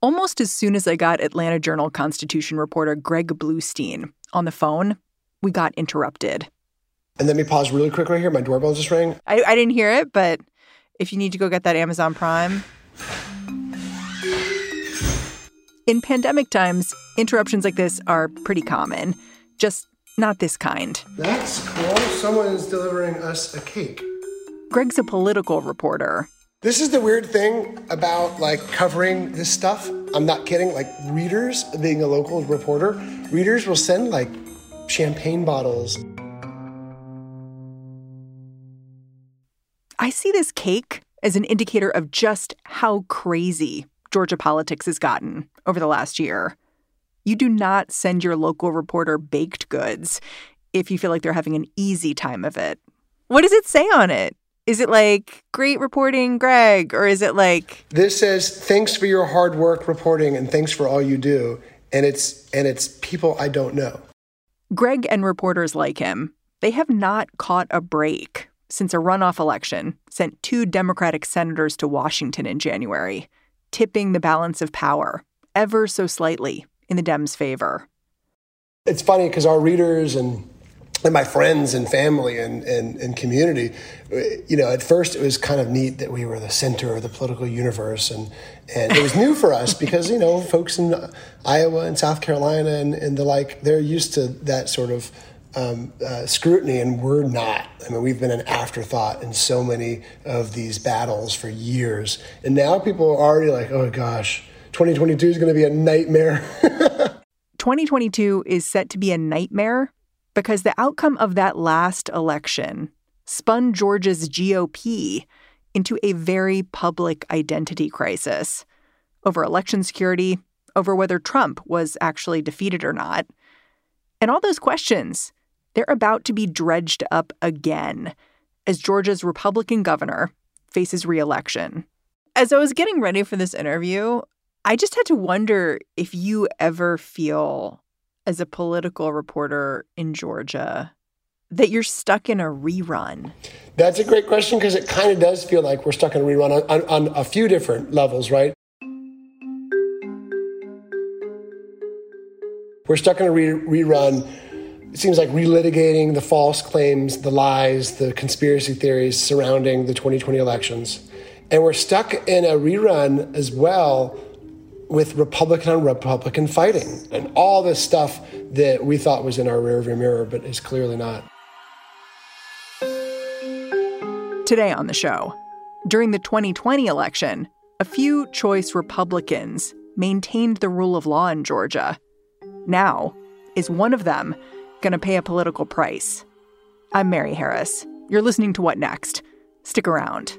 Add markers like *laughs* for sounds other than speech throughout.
Almost as soon as I got Atlanta Journal Constitution reporter Greg Bluestein on the phone, we got interrupted. And let me pause really quick right here. My doorbell just rang. I, I didn't hear it, but if you need to go get that Amazon Prime. In pandemic times, interruptions like this are pretty common, just not this kind. That's cool. Someone is delivering us a cake. Greg's a political reporter. This is the weird thing about like covering this stuff. I'm not kidding. Like readers, being a local reporter, readers will send like champagne bottles. I see this cake as an indicator of just how crazy Georgia politics has gotten over the last year. You do not send your local reporter baked goods if you feel like they're having an easy time of it. What does it say on it? Is it like, great reporting, Greg? Or is it like. This says, thanks for your hard work reporting and thanks for all you do. And it's and it's people I don't know. Greg and reporters like him, they have not caught a break since a runoff election sent two Democratic senators to Washington in January, tipping the balance of power ever so slightly in the Dems' favor. It's funny because our readers and and my friends and family and, and, and community, you know, at first it was kind of neat that we were the center of the political universe. And, and it was new for us because, you know, folks in Iowa and South Carolina and, and the like, they're used to that sort of um, uh, scrutiny, and we're not. I mean, we've been an afterthought in so many of these battles for years. And now people are already like, oh gosh, 2022 is going to be a nightmare. *laughs* 2022 is set to be a nightmare because the outcome of that last election spun Georgia's GOP into a very public identity crisis over election security, over whether Trump was actually defeated or not. And all those questions, they're about to be dredged up again as Georgia's Republican governor faces reelection. As I was getting ready for this interview, I just had to wonder if you ever feel, as a political reporter in Georgia, that you're stuck in a rerun. That's a great question because it kind of does feel like we're stuck in a rerun on, on, on a few different levels, right? We're stuck in a re- rerun. It seems like relitigating the false claims, the lies, the conspiracy theories surrounding the 2020 elections. And we're stuck in a rerun as well with Republican on Republican fighting and all this stuff that we thought was in our rearview mirror, but is clearly not. Today on the show, during the 2020 election, a few choice Republicans maintained the rule of law in Georgia. Now, is one of them going to pay a political price? I'm Mary Harris. You're listening to What Next? Stick around.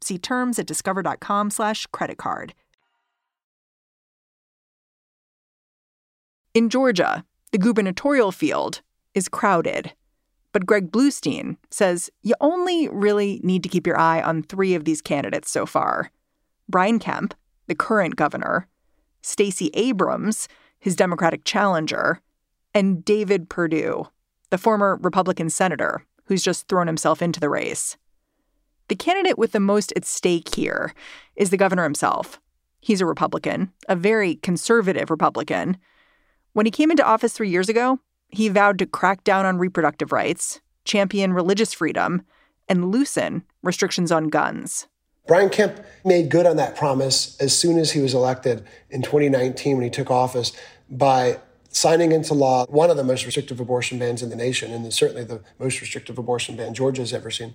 See terms at discover.com slash credit card. In Georgia, the gubernatorial field is crowded. But Greg Bluestein says you only really need to keep your eye on three of these candidates so far. Brian Kemp, the current governor, Stacey Abrams, his Democratic challenger, and David Perdue, the former Republican senator who's just thrown himself into the race. The candidate with the most at stake here is the governor himself. He's a Republican, a very conservative Republican. When he came into office three years ago, he vowed to crack down on reproductive rights, champion religious freedom, and loosen restrictions on guns. Brian Kemp made good on that promise as soon as he was elected in 2019 when he took office by signing into law one of the most restrictive abortion bans in the nation, and certainly the most restrictive abortion ban Georgia's ever seen.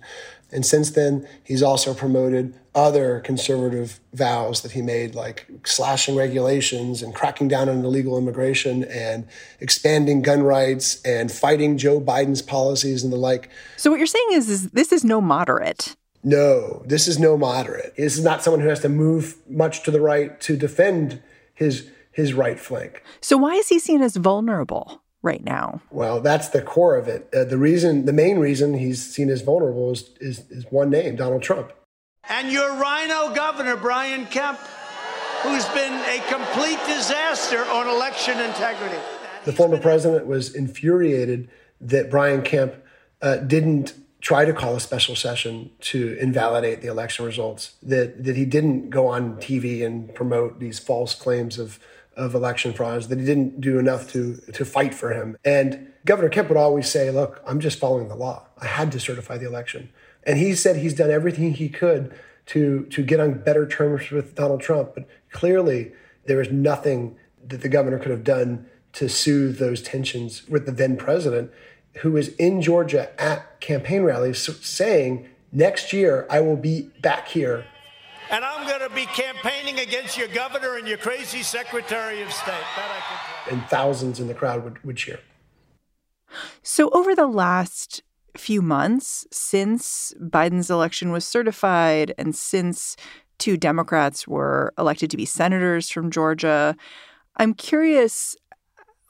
And since then, he's also promoted other conservative vows that he made, like slashing regulations and cracking down on illegal immigration and expanding gun rights and fighting Joe Biden's policies and the like. So, what you're saying is, is this is no moderate. No, this is no moderate. This is not someone who has to move much to the right to defend his his right flank. So why is he seen as vulnerable right now? Well, that's the core of it. Uh, the reason, the main reason he's seen as vulnerable is, is, is one name, Donald Trump. And your RINO governor, Brian Kemp, who's been a complete disaster on election integrity. The former president was infuriated that Brian Kemp uh, didn't try to call a special session to invalidate the election results, that, that he didn't go on TV and promote these false claims of of election frauds, that he didn't do enough to, to fight for him. And Governor Kemp would always say, Look, I'm just following the law. I had to certify the election. And he said he's done everything he could to, to get on better terms with Donald Trump. But clearly, there is nothing that the governor could have done to soothe those tensions with the then president, who was in Georgia at campaign rallies saying, Next year, I will be back here and I'm going to be campaigning against your governor and your crazy Secretary of State. That I can tell. And thousands in the crowd would, would cheer. So, over the last few months, since Biden's election was certified and since two Democrats were elected to be senators from Georgia, I'm curious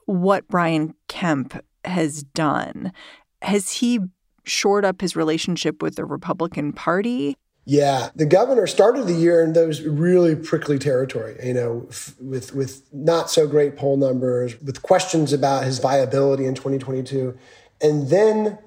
what Brian Kemp has done. Has he shored up his relationship with the Republican Party? Yeah, the governor started the year in those really prickly territory, you know, f- with with not so great poll numbers, with questions about his viability in 2022. And then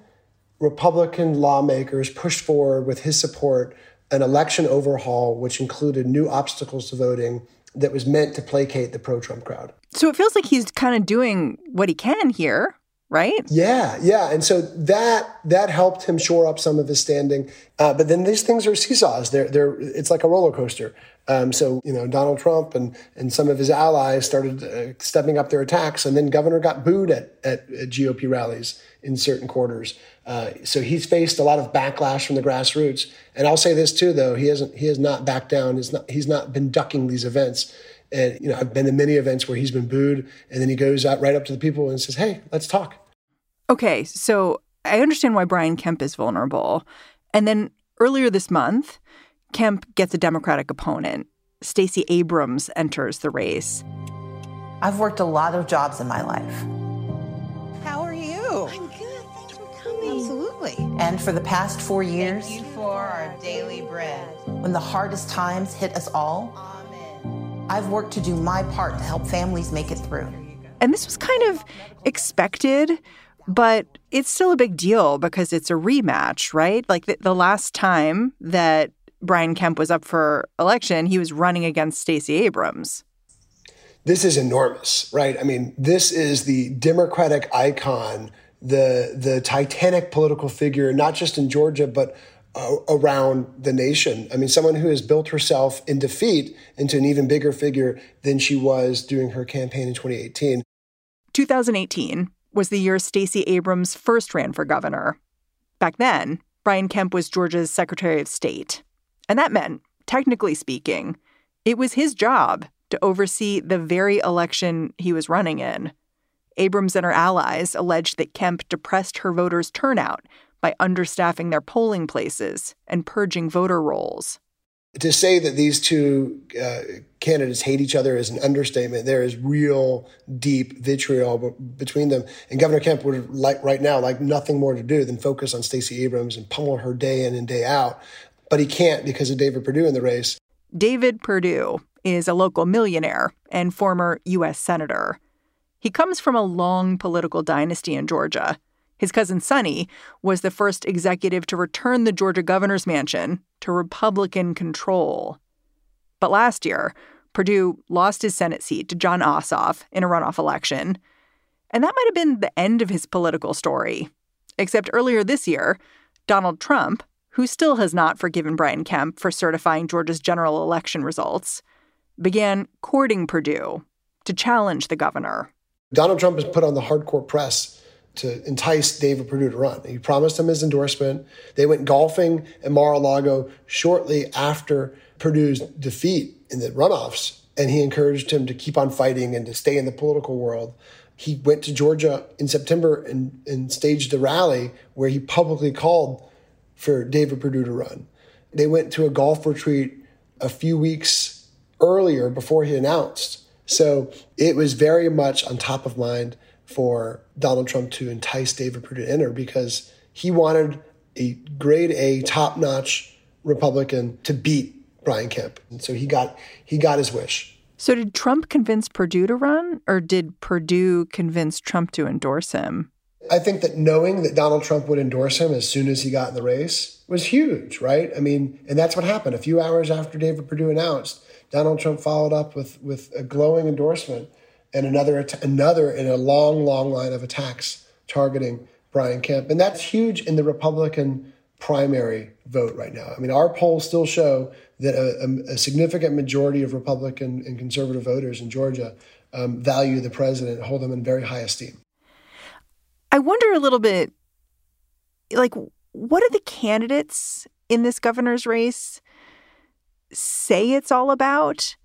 Republican lawmakers pushed forward with his support an election overhaul which included new obstacles to voting that was meant to placate the pro-Trump crowd. So it feels like he's kind of doing what he can here right? Yeah, yeah, and so that that helped him shore up some of his standing. Uh, but then these things are seesaws. They're they're it's like a roller coaster. Um, so you know Donald Trump and and some of his allies started uh, stepping up their attacks, and then Governor got booed at at, at GOP rallies in certain quarters. Uh, so he's faced a lot of backlash from the grassroots. And I'll say this too, though he hasn't he has not backed down. He's not he's not been ducking these events. And you know I've been to many events where he's been booed, and then he goes out right up to the people and says, "Hey, let's talk." Okay, so I understand why Brian Kemp is vulnerable. And then earlier this month, Kemp gets a Democratic opponent. Stacey Abrams enters the race. I've worked a lot of jobs in my life. How are you? I'm good. Thanks for coming. Absolutely. And for the past four years, Thank you for our daily bread. When the hardest times hit us all, Amen. I've worked to do my part to help families make it through. And this was kind of expected but it's still a big deal because it's a rematch, right? Like the, the last time that Brian Kemp was up for election, he was running against Stacey Abrams. This is enormous, right? I mean, this is the Democratic icon, the the titanic political figure, not just in Georgia, but uh, around the nation. I mean, someone who has built herself in defeat into an even bigger figure than she was during her campaign in 2018. 2018, was the year Stacey Abrams first ran for governor. Back then, Brian Kemp was Georgia's Secretary of State. And that meant, technically speaking, it was his job to oversee the very election he was running in. Abrams and her allies alleged that Kemp depressed her voters' turnout by understaffing their polling places and purging voter rolls to say that these two uh, candidates hate each other is an understatement. There is real deep vitriol between them. And Governor Kemp would like right now like nothing more to do than focus on Stacey Abrams and pummel her day in and day out. But he can't because of David Perdue in the race. David Perdue is a local millionaire and former U.S. senator. He comes from a long political dynasty in Georgia. His cousin Sonny was the first executive to return the Georgia governor's mansion to Republican control. But last year, Perdue lost his Senate seat to Jon Ossoff in a runoff election. And that might have been the end of his political story. Except earlier this year, Donald Trump, who still has not forgiven Brian Kemp for certifying Georgia's general election results, began courting Perdue to challenge the governor. Donald Trump has put on the hardcore press to entice David Perdue to run. He promised him his endorsement. They went golfing at Mar-a-Lago shortly after Perdue's defeat in the runoffs, and he encouraged him to keep on fighting and to stay in the political world. He went to Georgia in September and, and staged a rally where he publicly called for David Perdue to run. They went to a golf retreat a few weeks earlier before he announced. So it was very much on top of mind for Donald Trump to entice David Perdue to enter because he wanted a grade A, top notch Republican to beat Brian Kemp. And so he got he got his wish. So did Trump convince Perdue to run or did Perdue convince Trump to endorse him? I think that knowing that Donald Trump would endorse him as soon as he got in the race was huge, right? I mean, and that's what happened. A few hours after David Perdue announced, Donald Trump followed up with with a glowing endorsement and another another in a long, long line of attacks targeting Brian Kemp, and that's huge in the Republican primary vote right now. I mean, our polls still show that a, a significant majority of Republican and conservative voters in Georgia um, value the president, hold him in very high esteem. I wonder a little bit, like, what do the candidates in this governor's race say it's all about?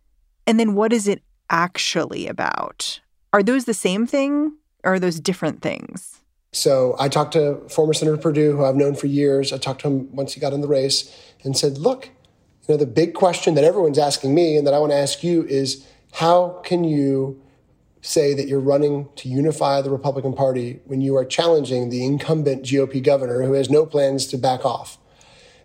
And then what is it actually about? Are those the same thing or are those different things? So I talked to former Senator Perdue, who I've known for years. I talked to him once he got in the race and said, look, you know, the big question that everyone's asking me and that I want to ask you is how can you say that you're running to unify the Republican Party when you are challenging the incumbent GOP governor who has no plans to back off?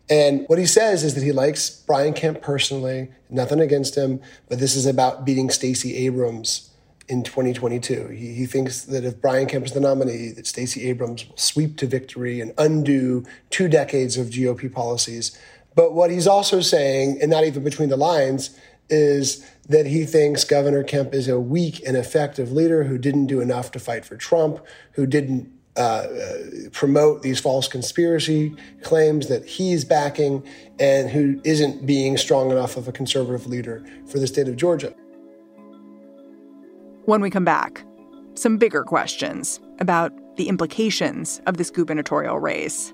And what he says is that he likes Brian Kemp personally, nothing against him, but this is about beating Stacey Abrams in 2022. He, he thinks that if Brian Kemp is the nominee, that Stacey Abrams will sweep to victory and undo two decades of GOP policies. But what he's also saying, and not even between the lines, is that he thinks Governor Kemp is a weak and effective leader who didn't do enough to fight for Trump, who didn't uh, promote these false conspiracy claims that he's backing and who isn't being strong enough of a conservative leader for the state of Georgia. When we come back, some bigger questions about the implications of this gubernatorial race.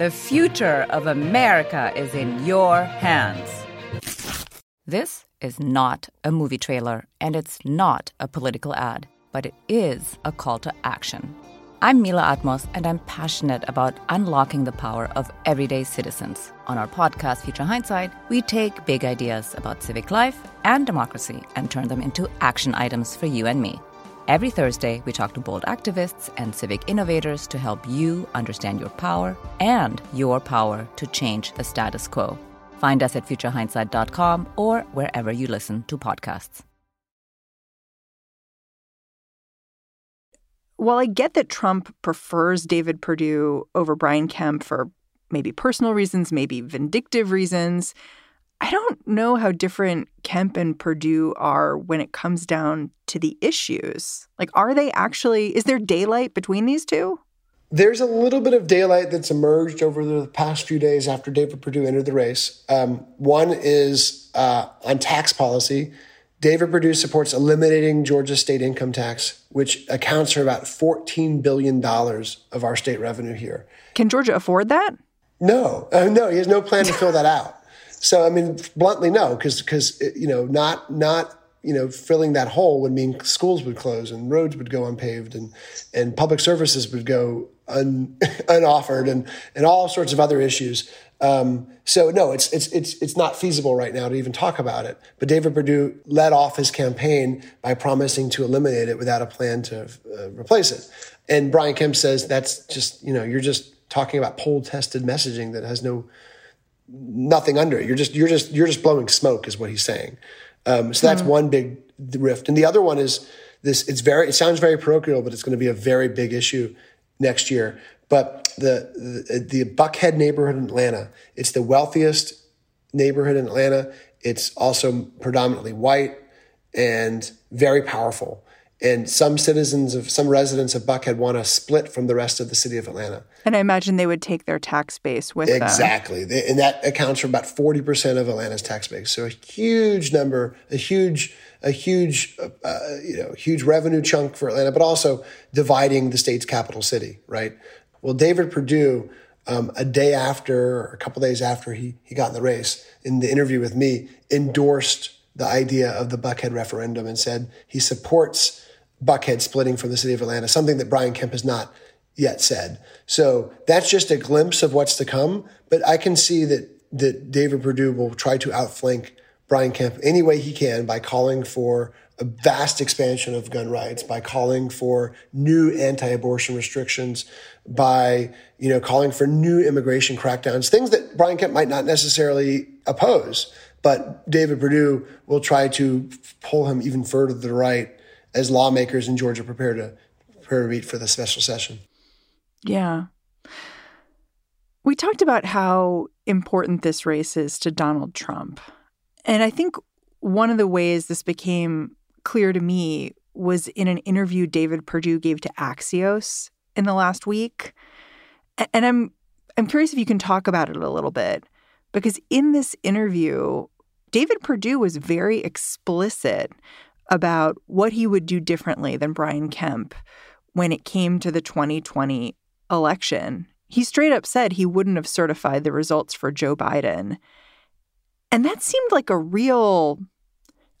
The future of America is in your hands. This is not a movie trailer, and it's not a political ad, but it is a call to action. I'm Mila Atmos, and I'm passionate about unlocking the power of everyday citizens. On our podcast, Future Hindsight, we take big ideas about civic life and democracy and turn them into action items for you and me. Every Thursday, we talk to bold activists and civic innovators to help you understand your power and your power to change the status quo. Find us at futurehindsight.com or wherever you listen to podcasts. While I get that Trump prefers David Perdue over Brian Kemp for maybe personal reasons, maybe vindictive reasons, I don't know how different Kemp and Perdue are when it comes down to the issues. Like, are they actually, is there daylight between these two? There's a little bit of daylight that's emerged over the past few days after David Perdue entered the race. Um, one is uh, on tax policy. David Perdue supports eliminating Georgia's state income tax, which accounts for about $14 billion of our state revenue here. Can Georgia afford that? No, uh, no, he has no plan to fill that out. So, I mean, bluntly, no, because because you know, not not you know, filling that hole would mean schools would close and roads would go unpaved and, and public services would go un, *laughs* unoffered and, and all sorts of other issues. Um, so no, it's, it's, it's, it's not feasible right now to even talk about it. But David Perdue led off his campaign by promising to eliminate it without a plan to uh, replace it. And Brian Kemp says that's just, you know, you're just talking about poll tested messaging that has no, nothing under it. You're just, you're just, you're just blowing smoke is what he's saying. Um, so that's mm-hmm. one big rift. And the other one is this, it's very, it sounds very parochial, but it's going to be a very big issue next year. But the, the, the Buckhead neighborhood in Atlanta, it's the wealthiest neighborhood in Atlanta. It's also predominantly white and very powerful. And some citizens of some residents of Buckhead want to split from the rest of the city of Atlanta. And I imagine they would take their tax base with exactly. them. Exactly. And that accounts for about 40% of Atlanta's tax base. So a huge number, a huge, a huge, uh, you know, huge revenue chunk for Atlanta, but also dividing the state's capital city, right? Well, David Perdue, um, a day after, a couple days after he, he got in the race, in the interview with me, endorsed the idea of the Buckhead referendum and said he supports Buckhead splitting from the city of Atlanta, something that Brian Kemp has not yet said. So that's just a glimpse of what's to come. But I can see that that David Perdue will try to outflank Brian Kemp any way he can by calling for a vast expansion of gun rights, by calling for new anti-abortion restrictions, by you know calling for new immigration crackdowns, things that Brian Kemp might not necessarily oppose. But David Perdue will try to pull him even further to the right as lawmakers in Georgia prepare to prepare to meet for the special session. Yeah. We talked about how important this race is to Donald Trump. And I think one of the ways this became clear to me was in an interview David Perdue gave to Axios in the last week. And I'm I'm curious if you can talk about it a little bit because in this interview David Perdue was very explicit about what he would do differently than Brian Kemp when it came to the 2020 election. He straight up said he wouldn't have certified the results for Joe Biden. And that seemed like a real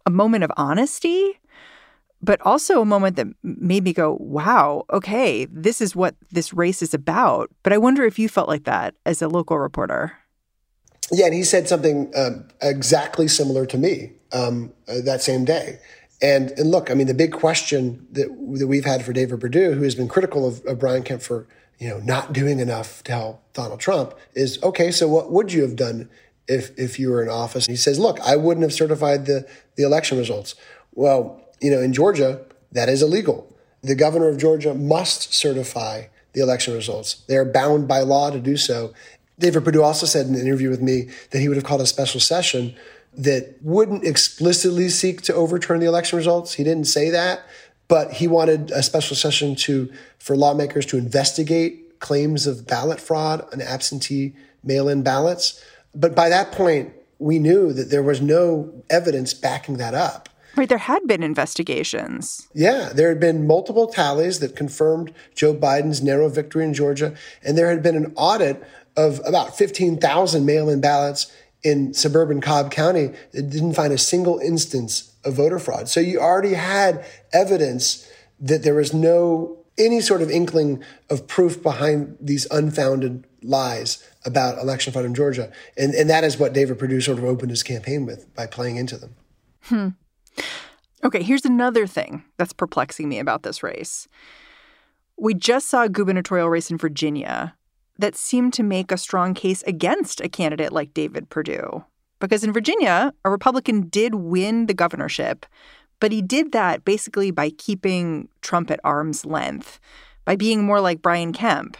a moment of honesty, but also a moment that made me go, "Wow, okay, this is what this race is about." But I wonder if you felt like that as a local reporter. Yeah, and he said something uh, exactly similar to me um, uh, that same day. And and look, I mean, the big question that that we've had for David Perdue, who has been critical of, of Brian Kemp for you know not doing enough to help Donald Trump, is okay. So what would you have done if if you were in office? And he says, look, I wouldn't have certified the the election results. Well, you know, in Georgia, that is illegal. The governor of Georgia must certify the election results. They are bound by law to do so. David Perdue also said in an interview with me that he would have called a special session that wouldn't explicitly seek to overturn the election results. He didn't say that, but he wanted a special session to for lawmakers to investigate claims of ballot fraud and absentee mail-in ballots. But by that point, we knew that there was no evidence backing that up. Right, there had been investigations. Yeah, there had been multiple tallies that confirmed Joe Biden's narrow victory in Georgia, and there had been an audit of about 15,000 mail in ballots in suburban Cobb County that didn't find a single instance of voter fraud. So you already had evidence that there was no any sort of inkling of proof behind these unfounded lies about election fraud in Georgia. And, and that is what David Perdue sort of opened his campaign with by playing into them. Hmm. Okay, here's another thing that's perplexing me about this race. We just saw a gubernatorial race in Virginia that seemed to make a strong case against a candidate like David Perdue. Because in Virginia, a Republican did win the governorship, but he did that basically by keeping Trump at arm's length, by being more like Brian Kemp.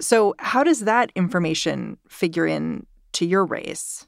So, how does that information figure in to your race?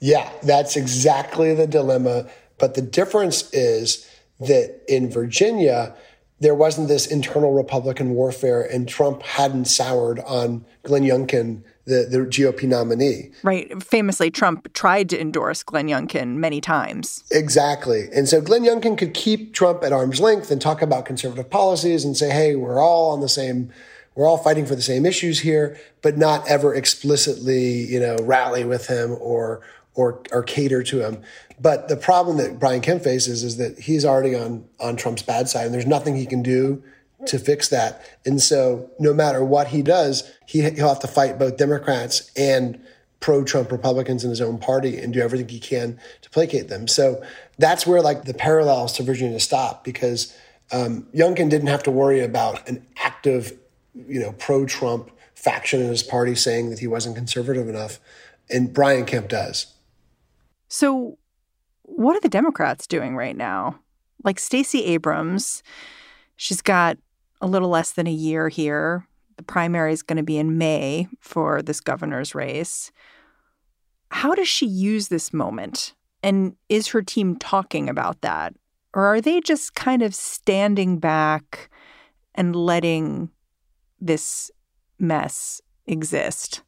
Yeah, that's exactly the dilemma. But the difference is that in Virginia, there wasn't this internal Republican warfare, and Trump hadn't soured on Glenn Youngkin, the, the GOP nominee. Right. Famously, Trump tried to endorse Glenn Youngkin many times. Exactly. And so Glenn Youngkin could keep Trump at arm's length and talk about conservative policies and say, hey, we're all on the same we're all fighting for the same issues here, but not ever explicitly, you know, rally with him or or or cater to him. But the problem that Brian Kemp faces is that he's already on on Trump's bad side, and there's nothing he can do to fix that. And so, no matter what he does, he he'll have to fight both Democrats and pro-Trump Republicans in his own party and do everything he can to placate them. So that's where like the parallels to Virginia stop because um, Youngkin didn't have to worry about an active, you know, pro-Trump faction in his party saying that he wasn't conservative enough, and Brian Kemp does. So, what are the Democrats doing right now? Like Stacey Abrams, she's got a little less than a year here. The primary is going to be in May for this governor's race. How does she use this moment? And is her team talking about that? Or are they just kind of standing back and letting this mess exist?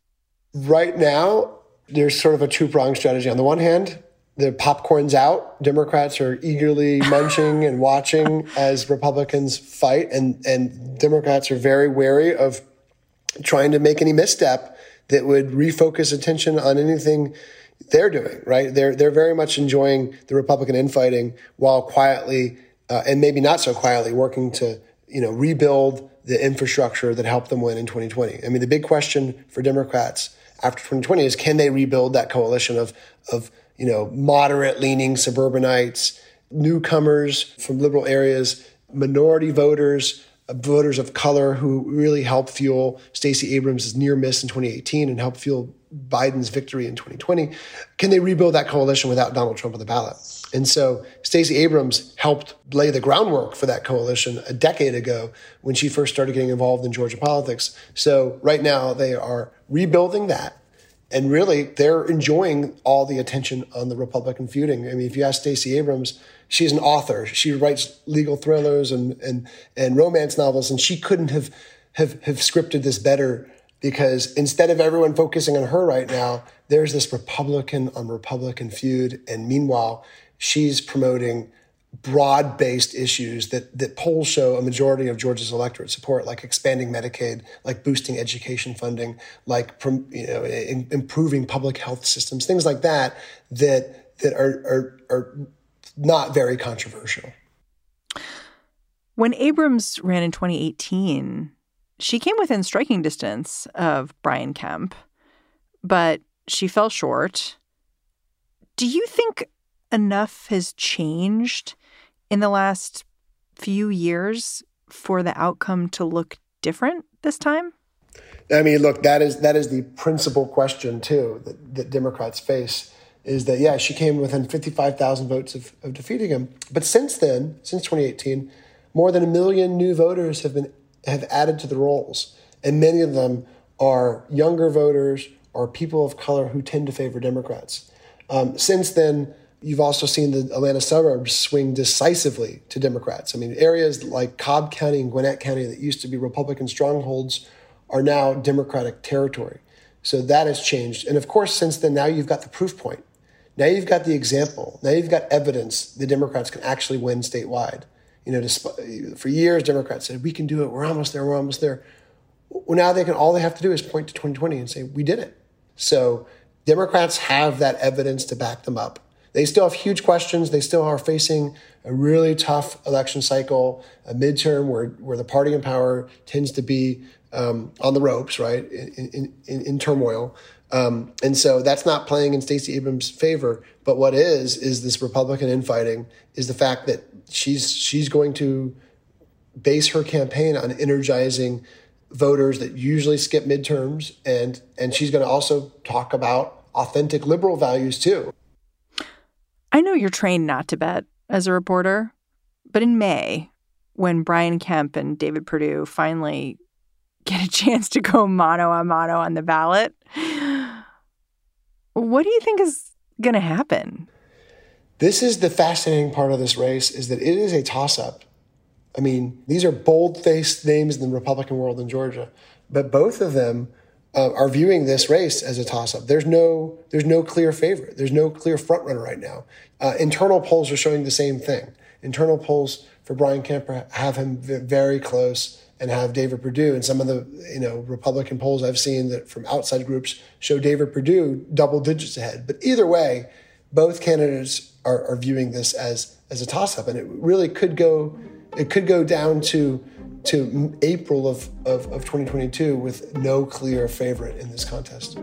Right now, there's sort of a two pronged strategy. On the one hand, the popcorn's out. Democrats are eagerly *laughs* munching and watching as Republicans fight, and and Democrats are very wary of trying to make any misstep that would refocus attention on anything they're doing. Right? They're they're very much enjoying the Republican infighting while quietly uh, and maybe not so quietly working to you know rebuild the infrastructure that helped them win in 2020. I mean, the big question for Democrats after 2020 is can they rebuild that coalition of of you know moderate leaning suburbanites, newcomers from liberal areas, minority voters, uh, voters of color who really helped fuel Stacey Abrams' near miss in 2018 and helped fuel Biden's victory in 2020. Can they rebuild that coalition without Donald Trump on the ballot? And so Stacey Abrams helped lay the groundwork for that coalition a decade ago when she first started getting involved in Georgia politics. So right now they are rebuilding that. And really, they're enjoying all the attention on the Republican feuding. I mean, if you ask Stacey Abrams, she's an author. She writes legal thrillers and, and, and romance novels, and she couldn't have, have, have scripted this better because instead of everyone focusing on her right now, there's this Republican on Republican feud. And meanwhile, she's promoting broad based issues that, that polls show a majority of Georgia's electorate support, like expanding Medicaid, like boosting education funding, like you know, in, improving public health systems, things like that, that, that are, are, are not very controversial. When Abrams ran in 2018, she came within striking distance of Brian Kemp, but she fell short. Do you think enough has changed in the last few years for the outcome to look different this time? I mean, look, that is that is the principal question too that, that Democrats face is that yeah, she came within fifty five thousand votes of, of defeating him, but since then, since twenty eighteen, more than a million new voters have been have added to the rolls, and many of them are younger voters or people of color who tend to favor Democrats. Um, since then, You've also seen the Atlanta suburbs swing decisively to Democrats. I mean, areas like Cobb County and Gwinnett County that used to be Republican strongholds are now Democratic territory. So that has changed. And of course, since then, now you've got the proof point. Now you've got the example. Now you've got evidence the Democrats can actually win statewide. You know, for years, Democrats said, we can do it. We're almost there. We're almost there. Well, now they can, all they have to do is point to 2020 and say, we did it. So Democrats have that evidence to back them up. They still have huge questions. They still are facing a really tough election cycle, a midterm where, where the party in power tends to be um, on the ropes, right, in, in, in, turmoil. Um, and so that's not playing in Stacey Abrams' favor. But what is is this Republican infighting is the fact that she's she's going to base her campaign on energizing voters that usually skip midterms, and and she's going to also talk about authentic liberal values too. I know you're trained not to bet as a reporter, but in May, when Brian Kemp and David Perdue finally *laughs* get a chance to go mano a mano on the ballot, what do you think is going to happen? This is the fascinating part of this race is that it is a toss up. I mean, these are bold-faced names in the Republican world in Georgia, but both of them uh, are viewing this race as a toss-up. There's no there's no clear favorite. There's no clear frontrunner right now. Uh, internal polls are showing the same thing. Internal polls for Brian Kemp have him very close and have David Perdue. And some of the you know Republican polls I've seen that from outside groups show David Perdue double digits ahead. But either way, both candidates are, are viewing this as as a toss up, and it really could go it could go down to to April of, of, of 2022 with no clear favorite in this contest.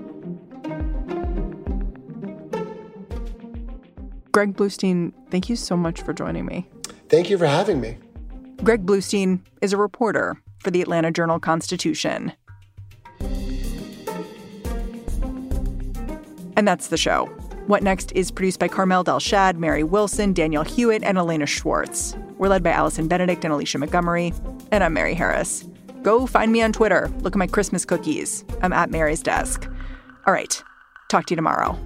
Greg Bluestein, thank you so much for joining me. Thank you for having me. Greg Bluestein is a reporter for the Atlanta Journal Constitution. And that's the show. What Next is produced by Carmel Delshad, Mary Wilson, Daniel Hewitt, and Elena Schwartz. We're led by Alison Benedikt and Alicia Montgomery. And I'm Mary Harris. Go find me on Twitter. Look at my Christmas cookies. I'm at Mary's desk. All right. Talk to you tomorrow.